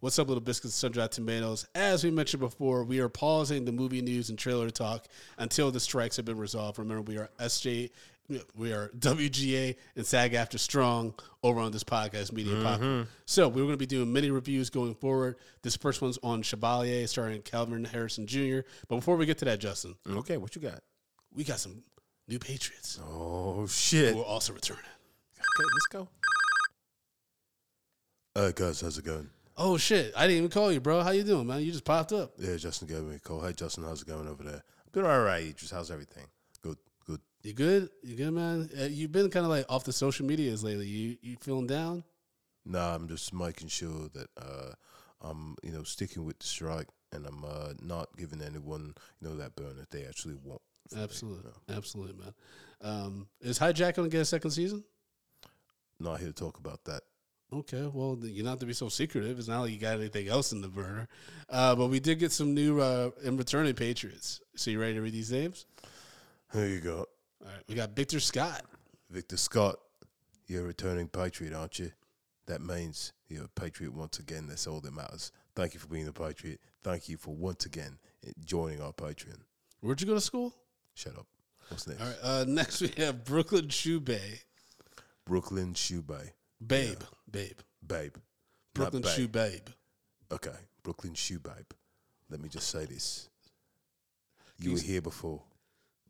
What's up, little biscuits, sun-dried tomatoes? As we mentioned before, we are pausing the movie news and trailer talk until the strikes have been resolved. Remember, we are SJ, we are WGA and SAG-AFTRA Strong over on this podcast, Medium Popcorn. So we're going to be doing many reviews going forward. This first one's on Chevalier, starring Kelvin Harrison Jr. But before we get to that, Justin, Okay, what you got? we got some new Patriots Oh shit. We're also returning. Okay, let's go. Uh, guys, how's it going? Oh shit! I didn't even call you, bro. How you doing, man? You just popped up. Yeah, Justin gave me a call. Hey, Justin, how's it going over there? I'm doing all right, Idris. How's everything? Good, good. You good? You good, man? Uh, you've been kind of like off the social medias lately. You you feeling down? Nah, I'm just making sure that uh, I'm, you know, sticking with the strike, and I'm uh, not giving anyone, you know, that burn that they actually want. from me, Absolutely, you know. absolutely, man. Um, is Hijack gonna get a second season? Not here to talk about that. Okay, well, you don't have to be so secretive. It's not like you got anything else in the burner. Uh, but we did get some new uh, in returning Patriots. So you ready to read these names? Here you go. All right, we got Victor Scott. Victor Scott, you're a returning Patriot, aren't you? That means you're a Patriot once again. That's all that matters. Thank you for being a Patriot. Thank you for once again joining our Patreon. Where'd you go to school? Shut up. What's next? All right. Uh, next we have Brooklyn Shoe Bay. Brooklyn Shoe Bay. Babe, babe. Babe. Brooklyn babe. Shoe Babe. Okay. Brooklyn Shoe Babe. Let me just say this. You were here before.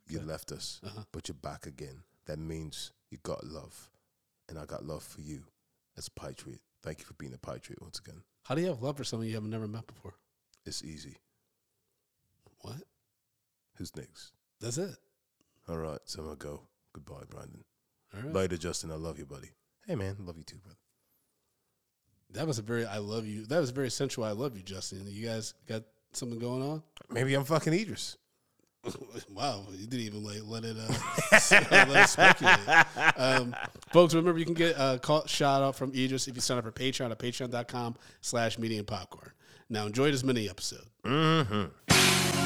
You left us, Uh-huh. but you're back again. That means you got love. And I got love for you as a Patriot. Thank you for being a Patriot once again. How do you have love for someone you haven't never met before? It's easy. What? Who's next? That's it. All right, so I'm gonna go. Goodbye, Brandon. All right. Later, Justin. I love you, buddy. Hey, man, love you too, brother. That was a very I love you. That was very sensual. I love you, Justin. You guys got something going on? Maybe I'm fucking Idris. wow, you didn't even like let it uh, let it speculate. Um, folks, remember you can get a call, shout out from Idris if you sign up for Patreon at patreon.com slash media and popcorn. Now enjoy this mini episode. Mm-hmm.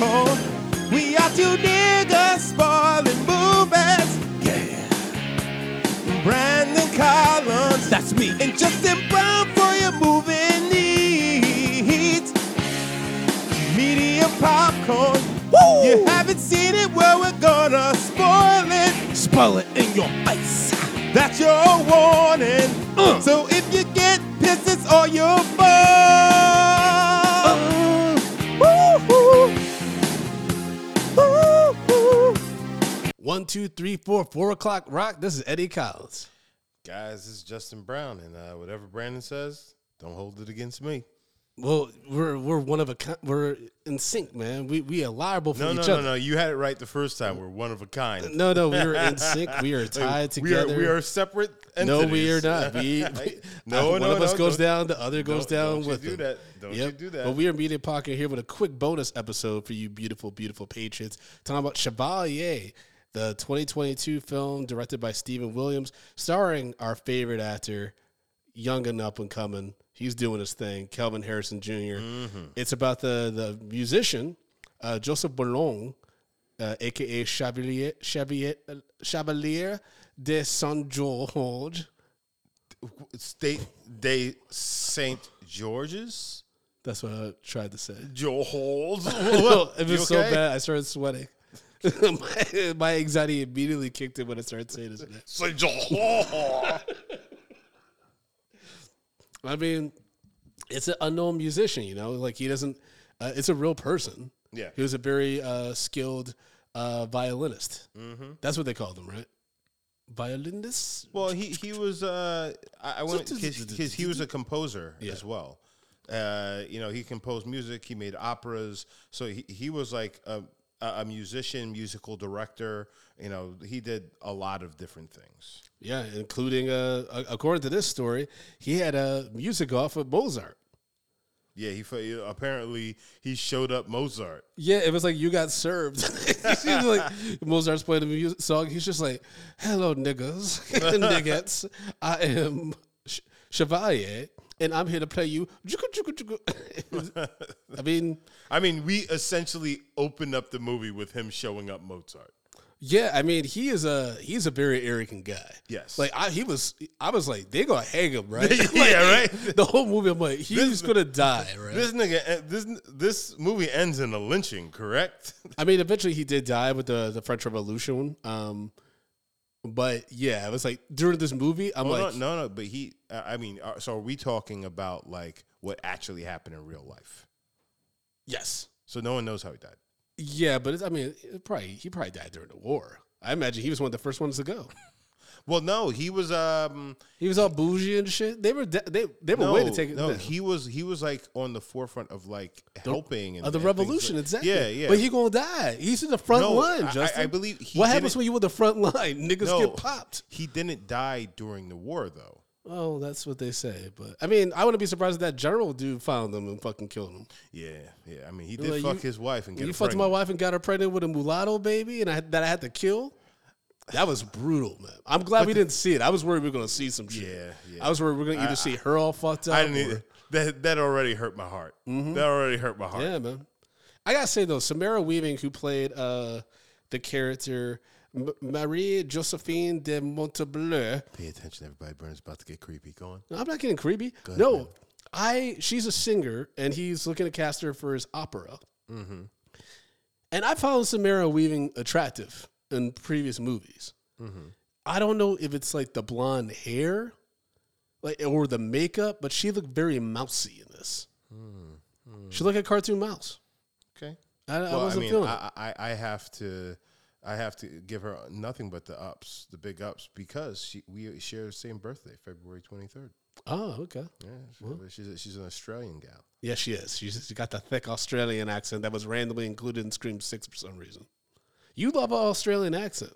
We are two niggas spoiling movies. Yeah. Brandon Collins, that's me, and Justin Brown for your movie needs. Medium popcorn. Woo! You haven't seen it, well, we're gonna spoil it. Spoil it in your face. That's your warning. Uh. So if you get pissed, it's all your fault. One, two, three, four, four o'clock rock. This is Eddie Collins. Guys, this is Justin Brown, and uh, whatever Brandon says, don't hold it against me. Well, we're we're one of a kind. We're in sync, man. We we are liable for No, each no, other. no, no. No. You had it right the first time. We're one of a kind. No, no, we are in sync. We are tied We are together. we are separate. no, we are not. We, no, one no, of us goes down, the other goes down don't you with do them. that. Don't you do that. But we are Media Pocket here with a quick bonus episode for you, beautiful, beautiful patriots. Talking about Chevalier, the 2022 film directed by Stephen Williams, starring our favorite actor, young and up and coming. He's doing his thing, Kelvin Harrison junior Mm-hmm. It's about the the musician uh, Joseph Boulogne, uh, aka Chevalier, Chevalier, Chevalier de Saint George. State Day Saint George's. That's what I tried to say. George. No, it was so okay? bad. I started sweating. My, my anxiety immediately kicked in when I started saying this. George. I mean, it's an unknown musician, you know, like he doesn't. Uh, it's a real person. Yeah. he was a very uh, skilled uh, violinist. Mm-hmm. That's what they called him, right? Violinist. Well, he he was uh I, I went because he was a composer Yeah. as well. Uh, you know, he composed music. He made operas. So he he was like a a musician, musical director. You know, he did a lot of different things. Yeah, including uh, a- according to this story, he had a music off of Mozart. Yeah, he apparently he showed up Mozart. Yeah, it was like you got served. Like Mozart's playing a music song. He's just like, "Hello, niggas, niggas. I am Ch- Chevalier. And I'm here to play you. I mean, I mean, we essentially opened up the movie with him showing up Mozart. yeah, I mean, he is a he's a very arrogant guy. Yes. like I he was. I was like, they're gonna hang him, right? Yeah, right? The whole movie, I'm like, he's This- gonna die, right? This nigga, eh, this this movie ends in a lynching, correct? I mean, eventually he did die with the the French Revolution. Um, but yeah, it was like during this movie, I'm Well, like, no, no, no, but he. I mean, uh, so are we talking about like what actually happened in real life? yes, So no one knows how he died. yeah, but it's, I mean, it probably he probably died during the war. I imagine he was one of the first ones to go. Well, no, he was. Um, He was all bougie and shit. They were de- they they were no, way to take it. no, down. he was. He was like on the forefront of like helping and of the and revolution, like- exactly. Yeah, yeah. But he gonna die. He's in the front No, line, I- I- Justin. I believe he what happens when you in the front line? Niggas No. get popped. he didn't die during the war, though. Oh, that's what they say. But I mean, I wouldn't be surprised if that general dude found them and fucking killed him. Yeah, yeah. I mean, he Like, did you- fuck his wife and get you fucked my wife and got her pregnant with a mulatto baby, and I that I had to kill. That was brutal, man. I'm glad we didn't see it. I was worried we were gonna see some shit. Yeah, yeah. I was worried we are gonna either see her all fucked up. I didn't. or- Either. That that already hurt my heart. That already hurt my heart. Yeah, man. I gotta say though, Samara Weaving, who played uh, the character M- Marie Josephine de Montebleu. Pay attention, everybody. Burns about to get creepy. Go on. No, I'm not getting creepy. ahead, no, man. I. She's a singer, and he's looking to cast her for his opera. Mm-hmm. And I found Samara Weaving attractive in previous movies. Mm-hmm. I don't know if it's like the blonde hair, like or the makeup, but she looked very mousy in this. She looked like a cartoon mouse. Okay. I, I Well, I wasn't mean, feeling it. I, I I have to. I have to give her nothing but the ups, the big ups, because she we share the same birthday, February twenty third. Oh, okay. Yeah, she- she's a, she's an Australian gal. Yeah, she is. She's she got the thick Australian accent that was randomly included in Scream Six for some reason. You love an Australian accent.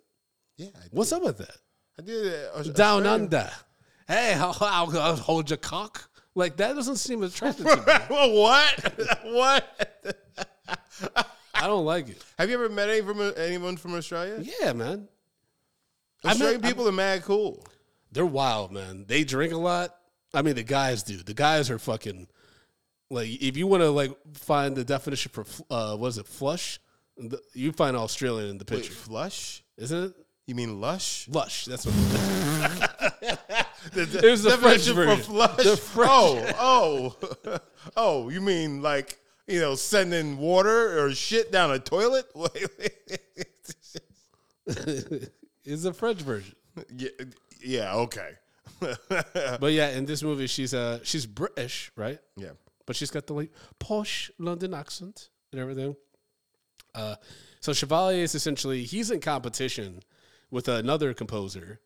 Yeah, What's up with that? I did. Aus- Down under. Hey, I'll, hold your cock. Like that doesn't seem attractive to me. Well, what? what? I don't like it. Have you ever met any from anyone from Australia? Yeah, man. Met- Australian people are mad cool. They're wild, man. They drink a lot. I mean, the guys do. The guys are fucking like. If you want to like find the definition for uh, what is it, flush? The- You find Australian in the Wait, picture, flush? isn't it? You mean lush? Lush. That's what. The, It was the French version. for flush. The French- Oh, oh, oh! You mean like you know sending water or shit down a toilet? Wait, wait. it's the French version. yeah, yeah, okay. But yeah, in this movie, she's uh she's British, right? yeah, But she's got the like posh London accent and everything. Uh, so Chevalier is essentially he's in competition with another composer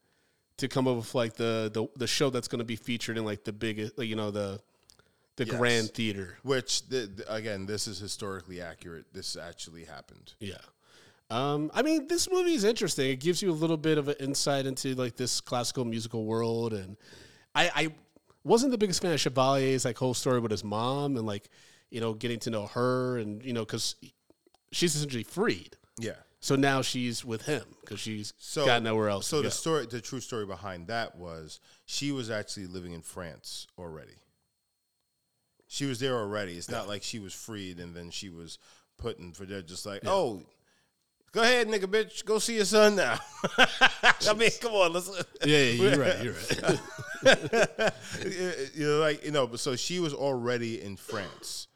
to come up with like the the, the show that's going to be featured in like the biggest, like, you know, the the Yes. grand theater. which the, the- again, this is historically accurate. This actually happened. Yeah. Um, I mean, this movie is interesting. It gives you a little bit of an insight into like this classical musical world, and I, I wasn't the biggest fan of Chevalier's like whole story with his mom and like you know getting to know her and you know because she's essentially freed, Yeah. so now she's with him because she's So got nowhere else. So the go. story, the true story behind that was she was actually living in France already. She was there already. It's not like she was freed and then she was put in for there. Just like, oh, go ahead, nigga, bitch, go see your son now. I mean, come on, let's. yeah, yeah, you're right, you're right. you know, like you know, but so she was already in France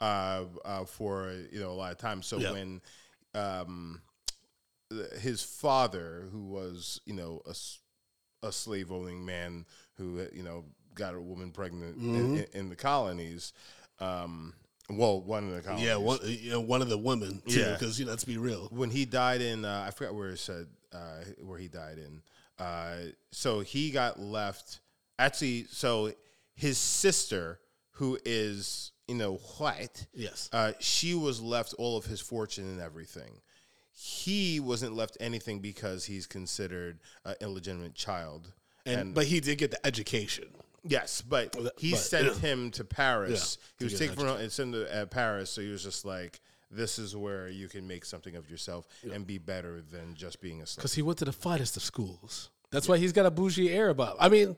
uh, uh, for you know a lot of time. So Yeah. when um, his father, who was you know a, a slave owning man who you know got a woman pregnant in, in, in the colonies, um, well, one of the colonies, yeah, one, you know, one of the women too, Yeah. because you know, let's be real. when he died in uh, I forgot where it said uh, where he died in. Uh, so he got left. Actually, so his sister, who is you know white, Yes. uh, she was left all of his fortune and everything. He wasn't left anything because he's considered an illegitimate child. And, but he did get the education. Yes, but he but- sent him to Paris. Yeah, he was taken from and sent to uh, Paris, so he was just like, "This is where you can make something of yourself and be better than just being a slave." Because he went to the finest of schools. That's why he's got a bougie air about. him. I mean,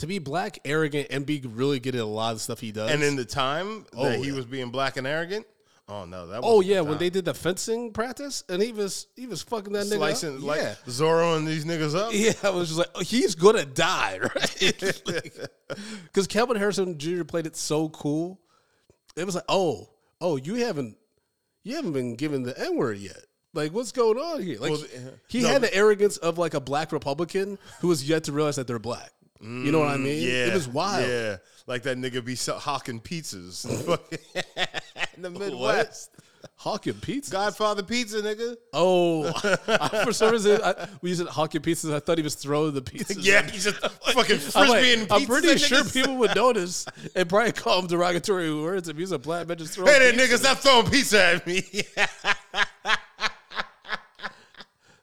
to be black, arrogant, and be really good at a lot of stuff he does. And in the time Oh, that he yeah. was being black and arrogant, oh no, that. oh yeah, when they did the fencing practice, and he was he was fucking that nigga slicing up. like yeah. Zorro these niggas up. Yeah, I was just like, oh, he's gonna die, right? Because Kelvin Harrison Jr. played it so cool. It was like, oh, oh, you haven't, you haven't been given the N word yet. Like, what's going on here? Like, Well, he no, had the arrogance of like a black Republican who was yet to realize that they're black. You know what I mean? Mm, Yeah, it was wild. Yeah, like that nigga be so- hawking pizzas in the Midwest. Hawking pizza. Godfather pizza, nigga. Oh, I- for some reason, I, we used to Hawking pizzas. I thought he was throwing the pizzas. Yeah, he's just fucking I'm, like, frisbee I'm pretty sure niggas- people would notice and probably call him derogatory words if he's a black man just throwing. Hey pizza. nigga, stop throwing pizza at me.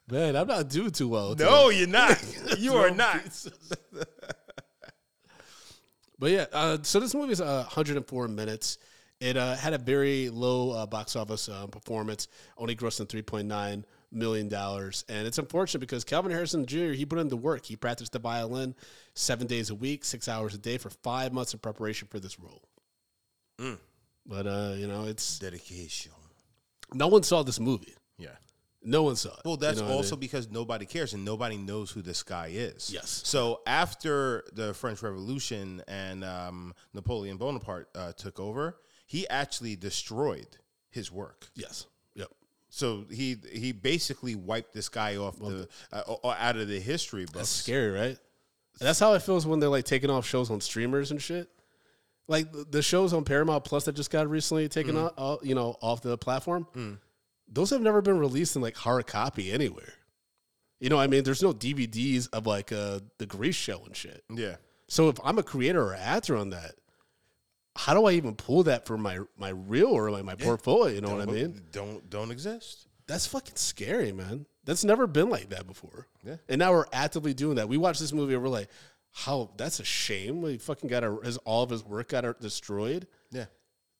Man, I'm not doing too well. today. no, you're not. You are not. But yeah, uh, so this movie is uh, 104 minutes. It uh, had a very low uh, box office uh, performance, only grossing 3.9 million dollars, and it's unfortunate because Kelvin Harrison Jr. he put in the work. He practiced the violin seven days a week, six hours a day for five months in preparation for this role. Mm. But uh, you know, it's Dedication. no one saw this movie. Yeah. No one saw it. Well, that's You know what I also mean? because nobody cares and nobody knows who this guy is. Yes. So after the French Revolution and um, Napoleon Bonaparte uh, took over, he actually destroyed his work. yes. Yep. So he he basically wiped this guy off the uh, out of the history books. That's scary, right? And that's how it feels when they're like taking off shows on streamers and shit. Like the- shows on Paramount Plus that just got recently taken Mm. off, you know, off the platform. Those have never been released in like hard copy anywhere. You know, I mean, there's no DVDs of like uh, the Grease show and shit. Yeah. So if I'm a creator or actor on that, how do I even pull that for my my reel or like my portfolio? You know what I mean? Don't don't exist. That's fucking scary, man. That's never been like that before. Yeah. And now we're actively doing that. We watch this movie and we're like, how that's a shame. We fucking got our, his all of his work got our- destroyed. Yeah.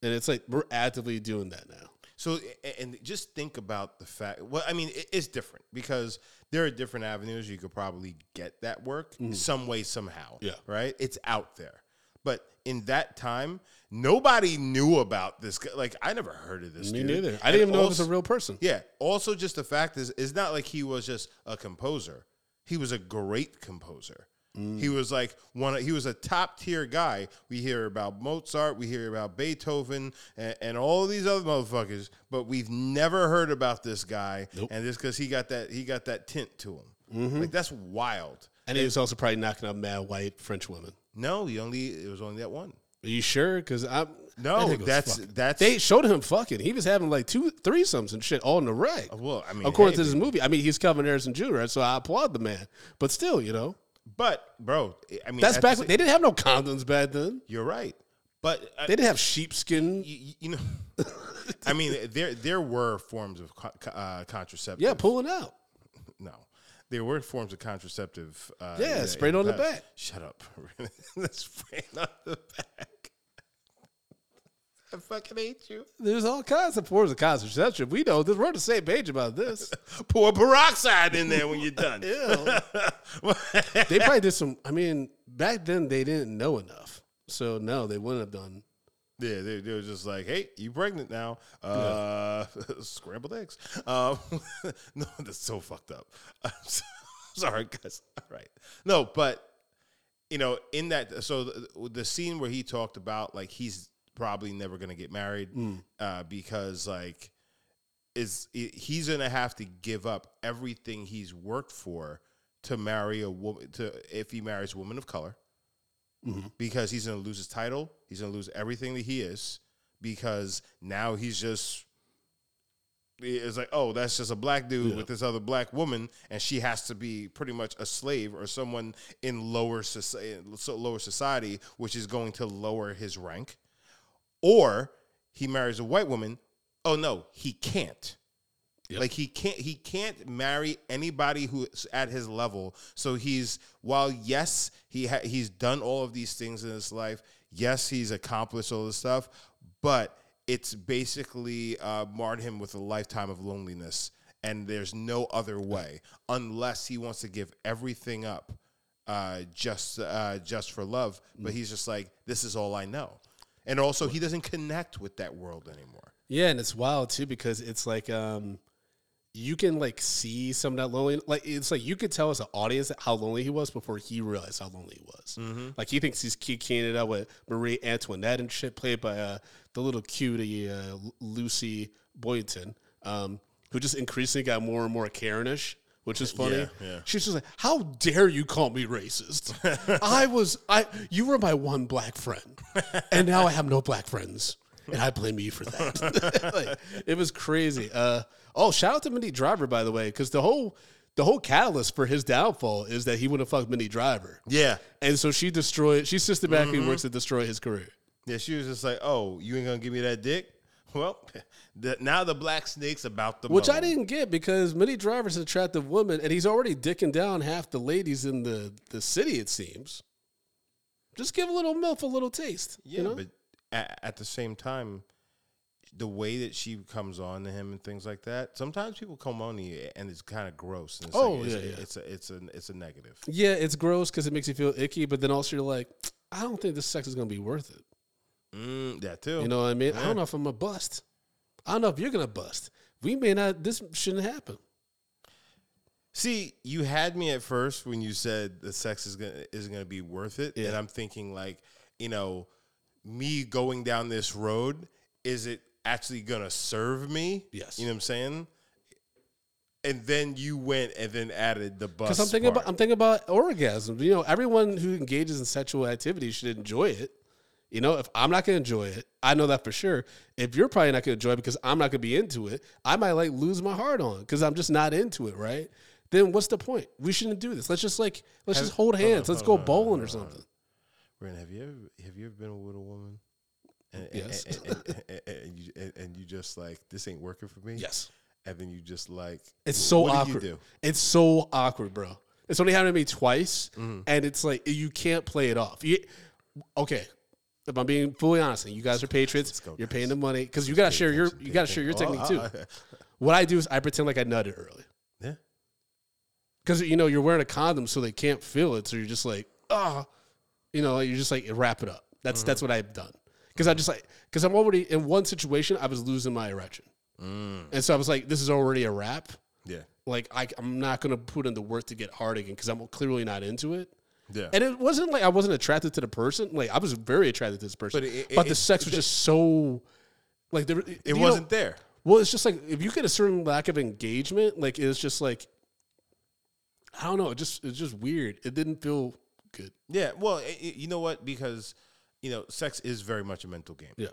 And it's like we're actively doing that now. So, and just think about the fact. Well, I mean, it's different because there are different avenues you could probably get that work mm-hmm. some way, somehow. Yeah. Right? It's out there. But in that time, nobody knew about this. guy. Like, I never heard of this Me dude. neither. I And didn't even know it was a real person. Yeah. Also, just the fact is, it's not like he was just a composer. He was a great composer. Mm. He was like one. Of, he was a top tier guy. We hear about Mozart, we hear about Beethoven, and, and all these other motherfuckers, but we've never heard about this guy. Nope. Mm-hmm. And just because he got that, he got that tint to him. Like that's wild. And he was also probably knocking up mad white French women. No, he only it was only that one. Are you sure? Because I'm No, that that's fucking- that's they showed him fucking. He was having like two threesomes and shit all in the reg. well. I mean, According hey, to this movie, I mean, he's Kelvin Harrison Jr., so I applaud the man. But still, you know, but bro, I mean, that's back. the when They didn't have no condoms back then. You're right, but uh, They didn't have sheepskin. you, you know, I mean, there there were forms of uh, contraceptive. Yeah, pulling out. no, there were forms of contraceptive. Uh, Yeah, in sprayed on the back. Shut up. sprayed on the back. I fucking hate you. There's all kinds of forms of contraception. We know this. We're on the same page about this. Pour peroxide in there when you're done. Ew. they probably did some. I mean, back then they didn't know enough, so no, they wouldn't have done. Yeah, they, they were just like, "Hey, you pregnant now? Uh, scrambled eggs." Um, no, that's so fucked up. I'm so- sorry, guys. All right, no, but you know, in that, so the, the scene where he talked about like he's probably never gonna get married uh, because like is he's gonna have to give up everything he's worked for to marry a woman to if he marries a woman of color because he's going to lose his title. He's going to lose everything that he is because now he's just. It's like, oh, that's just a black dude with this other black woman, and she has to be pretty much a slave or someone in lower society, lower society, which is going to lower his rank. Or he marries a white woman. Oh no, he can't. Yep. Like he can't he can't marry anybody who's at his level. So he's while yes he ha- he's done all of these things in his life. Yes, he's accomplished all this stuff, but it's basically uh, marred him with a lifetime of loneliness. And there's no other way unless he wants to give everything up uh, just uh, just for love, Mm. but he's just like this is all I know, and also he doesn't connect with that world anymore. Yeah, and it's wild too because it's like um you can like see some of that lonely like it's like you could tell as an audience how lonely he was before he realized how lonely he was. Like he thinks he's kicking it out with Marie Antoinette and shit, played by uh, the little cutie uh, Lucy Boynton, um, who just increasingly got more and more Karenish. Which is funny. Yeah, yeah. She's just like, "How dare you call me racist? I was, I, you were my one black friend, and now I have no black friends, and I blame you for that." like, it was crazy. Uh, oh, shout out to Minnie Driver by the way, because the whole the whole catalyst for his downfall is that he wouldn't fuck Minnie Driver, Yeah, and so she destroyed. She systematically works to destroy his career. yeah. She was just like, "Oh, you ain't gonna give me that dick." Well, the, now the black snake's about to Which I didn't get because Minnie Driver's an attractive woman, and he's already dicking down half the ladies in the, the city. It seems. Just give a little milf a little taste. Yeah, you know? but at, at the same time, the way that she comes on to him and things like that, sometimes people come on to you and it's kind of gross. And it's Oh, like, it's, yeah, yeah. it's a it's a it's a negative. yeah, it's gross because it makes you feel icky, but then also you're like, I don't think this sex is gonna be worth it. Mm, that too. You know what I mean? I don't know if I'm a bust. I don't know if you're gonna bust. We may not. This shouldn't happen. See, you had me at first when you said the sex is gonna isn't gonna be worth it, and I'm thinking like, you know, me going down this road, is it actually gonna serve me? Yes. you know what I'm saying. And then you went and then added the bus. Because I'm thinking part. about I'm thinking about orgasm. You know, everyone who engages in sexual activity should enjoy it. You know, if I'm not gonna enjoy it, I know that for sure. If you're probably not gonna enjoy it because I'm not gonna be into it, I might like lose my heart on because I'm just not into it, right? Then what's the point? We shouldn't do this. Let's just like let's just hold hands. Let's go bowling or something. Brandon, have you ever have you ever been with a woman? And, Yes. And, and, and, you, and, you just like this ain't working for me. Yes. And then you just like It's so awkward. Do you do? It's so awkward, bro. It's only happened to me twice, Mm-hmm. and it's like you can't play it off. You, okay, if I'm being fully honest, and you guys are patriots, go, you're guys. paying the money because you gotta share your you gotta share your Oh, technique too. uh, What I do is I pretend like I nutted early yeah. because you know you're wearing a condom, so they can't feel it. So you're just like ah, you know, you're just like wrap it up. That's that's what I've done because I just like because I'm already in one situation I was losing my erection, and so I was like, this is already a wrap. Yeah. Like I, I'm not gonna put in the work to get hard again because I'm clearly not into it. Yeah. And it wasn't like I wasn't attracted to the person. Like I was very attracted to this person, But it- but it- the sex was just so like there. it wasn't there. Well, it's just like if you get a certain lack of engagement, like it's just like I don't know. It just it's just weird. It didn't feel good. Yeah. Well, i i- you know what? Because you know, sex is very much a mental game. Yeah.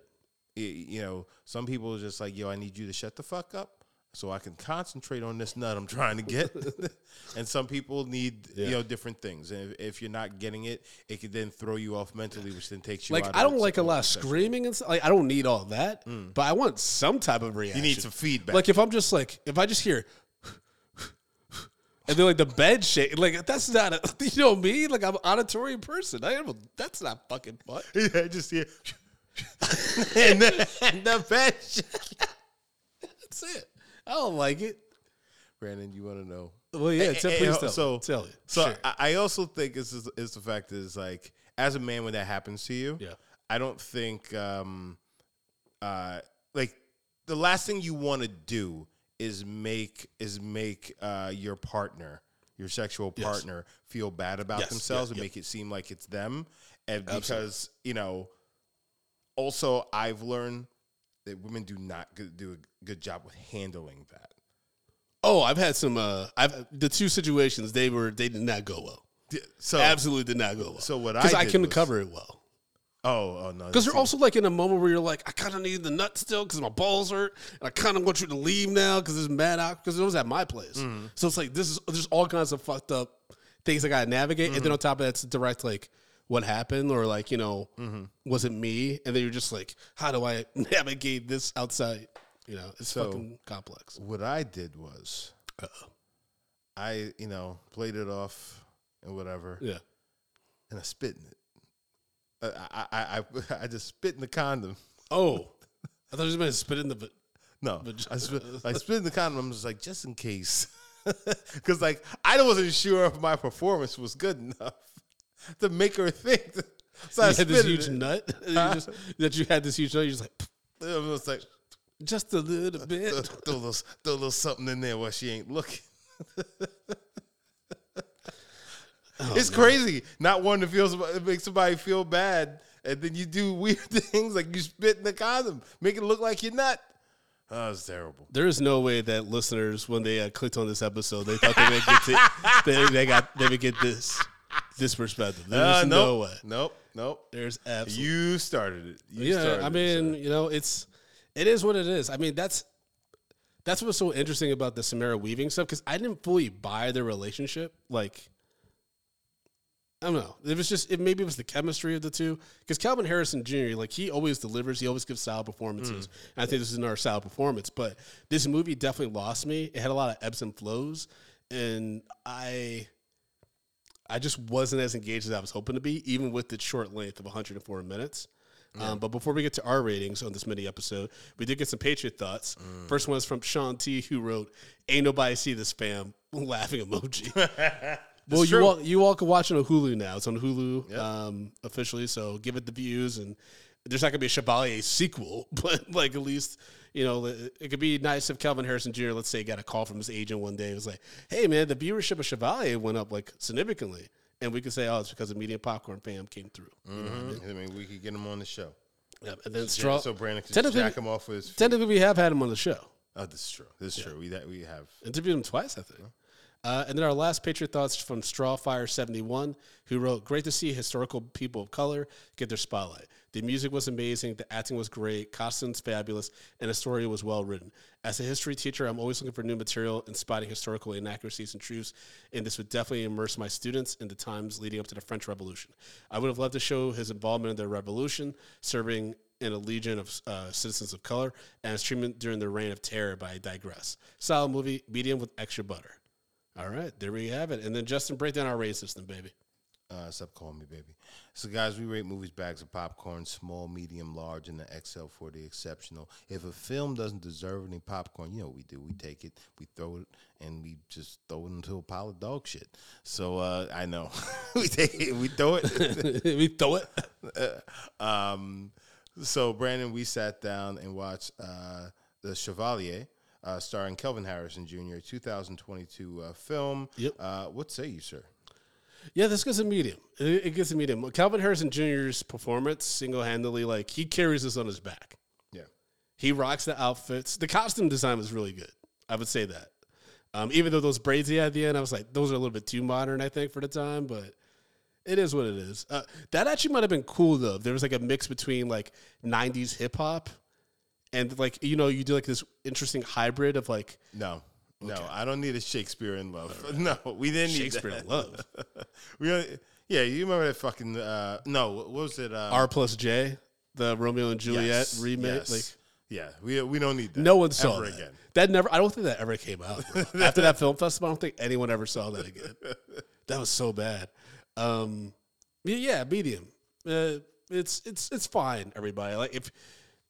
You know, some people are just like, yo, I need you to shut the fuck up so I can concentrate on this nut I'm trying to get. and some people need, Yeah. you know, different things. And if, if you're not getting it, it could then throw you off mentally, which then takes you Like I don't like a lot of screaming and stuff. Like I don't need all that, mm. but I want some type of reaction. You need some feedback. Like if I'm just like if I just hear and then like the bed shake, like that's not a you know me. Like I'm an auditory person. I am. A, that's not fucking fun. yeah, just hear. and the, and the bench. That's it. I don't like it. Brandon, you want to know? Well, yeah. Eh, tell, eh, please eh, tell. so- tell you. So Sure. I, I also think is is the fact is like as a man when that happens to you, Yeah. I don't think um uh like the last thing you want to do is make is make uh your partner your sexual Yes. partner feel bad about Yes, themselves yeah, and yeah. make it seem like it's them and Absolutely. because you know also I've learned that women do not do a good job with handling that. Oh, I've had some. uh I've the two situations. They were they did not go well. So Absolutely did not go well. So what I because I couldn't was- cover it well. oh oh no Because you're also like in a moment where you're like, I kind of need the nut still because my balls hurt, and I kind of want you to leave now because it's mad out because it was at my place. Mm-hmm. So it's like this is there's all kinds of fucked up things I gotta navigate, and then Mm-hmm. on top of that, it's direct like what happened or like you know Mm-hmm. was it me, and then you're just like, how do I navigate this outside? You know, it's So- fucking complex. what I did was Uh-oh. I, you know, played it off and whatever, Yeah. and I spit in it. I, I, I, I- I just spit in the condom. Oh, I thought you was going to spit in the. No, I spit, I spit in the condom. I'm just like, just in case, because like I wasn't sure if my performance was good enough. To make her think. So You I had this huge it. nut that you, just, that you had this huge nut. You're just like It was like just a little bit. throw a little, throw a little something in there while she ain't looking. it's crazy not wanting to feel somebody, make somebody feel bad, and then you do weird things like you spit in the condom, make it look like you're not. Oh, it's terrible. There is no way that listeners, when they uh, clicked on this episode, they thought they would get to, they, they got they would get this this perspective. There's Uh, no nope, way. nope, nope. There's absolutely You started it. You started it. yeah. started I mean, sir. you know, it's it is what it is. I mean, that's that's what's so interesting about the Samara Weaving stuff because I didn't fully buy their relationship. Like, I don't know. It was just it maybe it was the chemistry of the two because Kelvin Harrison Jr. like he always delivers. He always gives solid performances. And I think this is another solid performance. But this movie definitely lost me. It had a lot of ebbs and flows, and I. I just wasn't as engaged as I was hoping to be, even with the short length of 104 minutes. Um, but before we get to our ratings on this mini episode, we did get some Patriot thoughts. First one is from Sean T, who wrote, "Ain't nobody see this fam laughing emoji." well, you all you all can watch it on Hulu now. It's on Hulu um, officially, so give it the views. And there's not gonna be a Chevalier sequel, but like at least you know it could be nice if Kelvin Harrison Jr. Let's say got a call from his agent one day. It was like, "Hey man, the viewership of Chevalier went up like significantly." And we could say, "Oh, it's because the Medium Popcorn fam came through." I mean, we could get him on the show. Yeah, And then Yeah, Straw. so Brandon could jack him off with his feet. Technically, we have had him on the show. Oh, this is true. This is true. We that we have. Interviewed him twice, I think. Uh, and then our last Patriot thoughts from Strawfire71, who wrote, Great to see historical people of color get their spotlight. The music was amazing, the acting was great, costumes fabulous, and the story was well written. As a history teacher, I'm always looking for new material and spotting historical inaccuracies and truths, and this would definitely immerse my students in the times leading up to the French Revolution. I would have loved to show his involvement in the revolution, serving in a legion of uh, citizens of color, and his treatment during the reign of terror, but I digress. Solid movie, medium with extra butter. All right, there we have it. And then Justin, break down our rating system, baby. Uh, stop calling me baby. So, guys, we rate movies bags of popcorn, small, medium, large, and the XL for the exceptional. If a film doesn't deserve any popcorn, you know what we do. We take it, we throw it, and we just throw it into a pile of dog shit. So, uh, I know. we take it, we throw it. we throw it. um, so, Brandon, we sat down and watched uh, The Chevalier. Uh, starring Kelvin Harrison Jr., 2022 uh, film. Yep. Uh, what say you, sir? Yeah, this gets a medium. It, it gets a medium. Kelvin Harrison Jr.'s performance, single handedly, like he carries this on his back. Yeah. He rocks the outfits. The costume design was really good. I would say that. Um, even though those braids he had at the end, I was like, those are a little bit too modern, I think, for the time, but it is what it is. Uh, that actually might have been cool though. There was like a mix between like '90s hip hop and like you know you do like this interesting hybrid of like No, no, I don't need a Shakespeare in love. No, we didn't need Shakespeare that. in love. we only, yeah, you remember that fucking uh, no? What was it? Uh, R plus J, the Romeo and Juliet yes, remake. yes. Like yeah, we we don't need that. no one saw that. again. That never. I don't think that ever came out. After that film festival, I don't think anyone ever saw that again. That was so bad. Um, yeah, yeah, medium. Uh, it's it's it's fine. Everybody, like if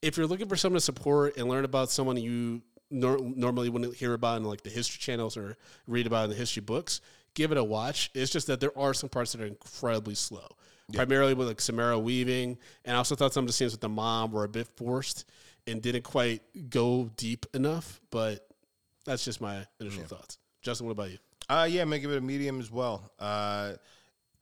if you're looking for someone to support and learn about someone you nor- normally wouldn't hear about in like the history channels or read about in the history books, give it a watch. It's just that there are some parts that are incredibly slow. Primarily with like Samara Weaving, and I also thought some of the scenes with the mom were a bit forced and didn't quite go deep enough. But that's just my initial thoughts. Justin, what about you? Uh, yeah, I'm gonna give it a medium as well. Uh,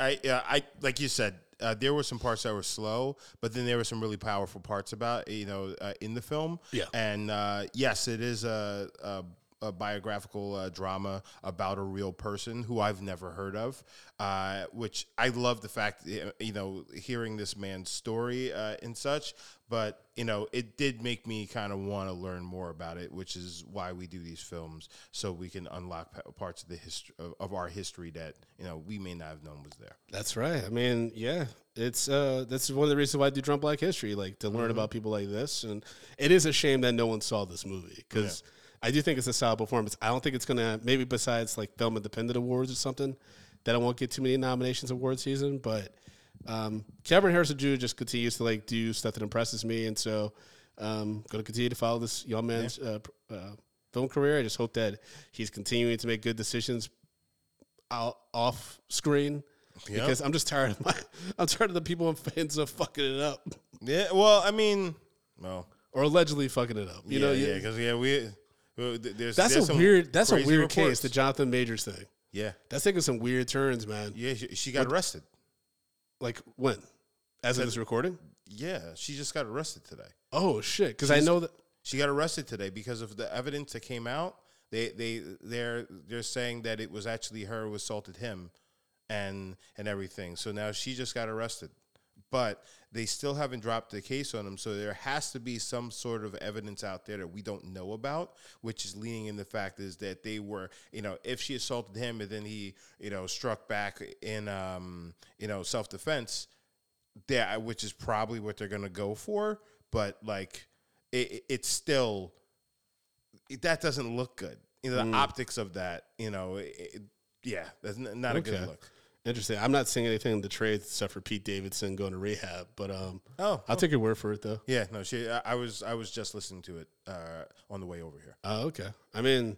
I, uh, I like you said, uh, there were some parts that were slow, but then there were some really powerful parts about you know uh, in the film. Yeah. and uh, yes, it is a. a a biographical uh, drama about a real person who I've never heard of, uh, which I love the fact, you know, hearing this man's story uh, and such. But, you know, it did make me kind of want to learn more about it, which is why we do these films, so we can unlock pa- parts of the history of, of our history that, you know, we may not have known was there. That's right. I mean, yeah, it's uh that's one of the reasons why I do Drunk Black History, like to learn about people like this. And it is a shame that no one saw this movie because I do think it's a solid performance. I don't think it's gonna maybe besides like Film Independent Awards or something that I won't get too many nominations award season, but um, Kevin Harrison Jr. just continues to like do stuff that impresses me, and so um, going to continue to follow this young man's uh, uh, film career. I just hope that he's continuing to make good decisions out off screen Yep. because I'm just tired of my. I'm tired of the people and fans of fucking it up Yeah, well, I mean, well, or allegedly fucking it up. You yeah, know, yeah, because yeah, we well, th- there's that's there's a weird. That's a weird reports. case, the Jonathan Majors thing. yeah, That's taking some weird turns, man. yeah, she, she got arrested. Like when, as of this recording. Yeah, she just got arrested today. Oh shit! Because I know that. She got arrested today because of the evidence that came out. They they they're they're saying that it was actually her who assaulted him, and and everything. So now she just got arrested, but they still haven't dropped the case on him. So there has to be some sort of evidence out there that we don't know about, which is leaning in the fact is that they were you know if she assaulted him and then he you know struck back in um you know self defense, there which is probably what they're gonna go for, but like it, it- it's still it- that doesn't look good. You know, the optics of that, you know, it, yeah, that's not a Okay. good look. Interesting. I'm not seeing anything in the trades except for Pete Davidson going to rehab, but um, Oh, I'll take your word for it though. yeah, no, she. I, I was I was just listening to it uh, on the way over here. Oh, okay. I mean,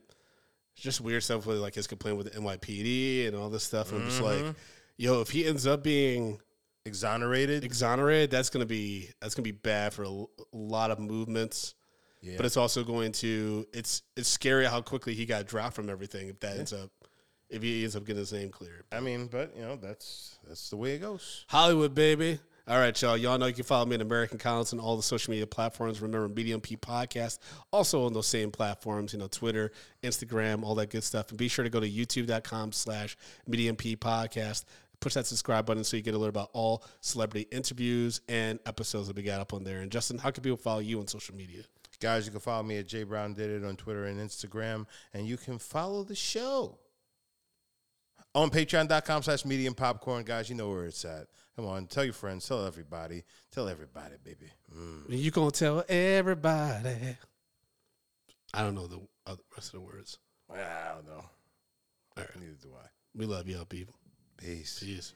it's just weird stuff with like his complaint with the NYPD and all this stuff. I'm just Mm-hmm. like, yo, if he ends up being Exonerated, exonerated, that's gonna be that's gonna be bad for a, l- a lot of movements. yeah. But it's also going to it's it's scary how quickly he got dropped from everything. If that ends up if he ends up getting his name cleared. I mean, but you know, that's that's the way it goes. Hollywood, baby. All right, y'all. Y'all know you can follow me at American Collins on all the social media platforms. Remember, Medium P Podcast, also on those same platforms, you know, Twitter, Instagram, all that good stuff. And be sure to go to youtube.com slash Medium P Podcast. Push that subscribe button so you get alert about all celebrity interviews and episodes that we got up on there. And Justin, how can people follow you on social media? Guys, you can follow me at J Brown Did It on Twitter and Instagram, and you can follow the show on patreon.com slash medium popcorn. Guys, you know where it's at. Come on, tell your friends, tell everybody, tell everybody, baby. Mm. You gonna tell everybody. I don't know the other rest of the words. I don't know. All right. Neither do I. We love y'all, people. Peace. Peace.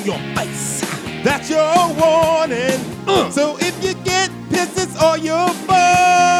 In your face. That's your warning. Uh. So if you get pissed, it's all your fault.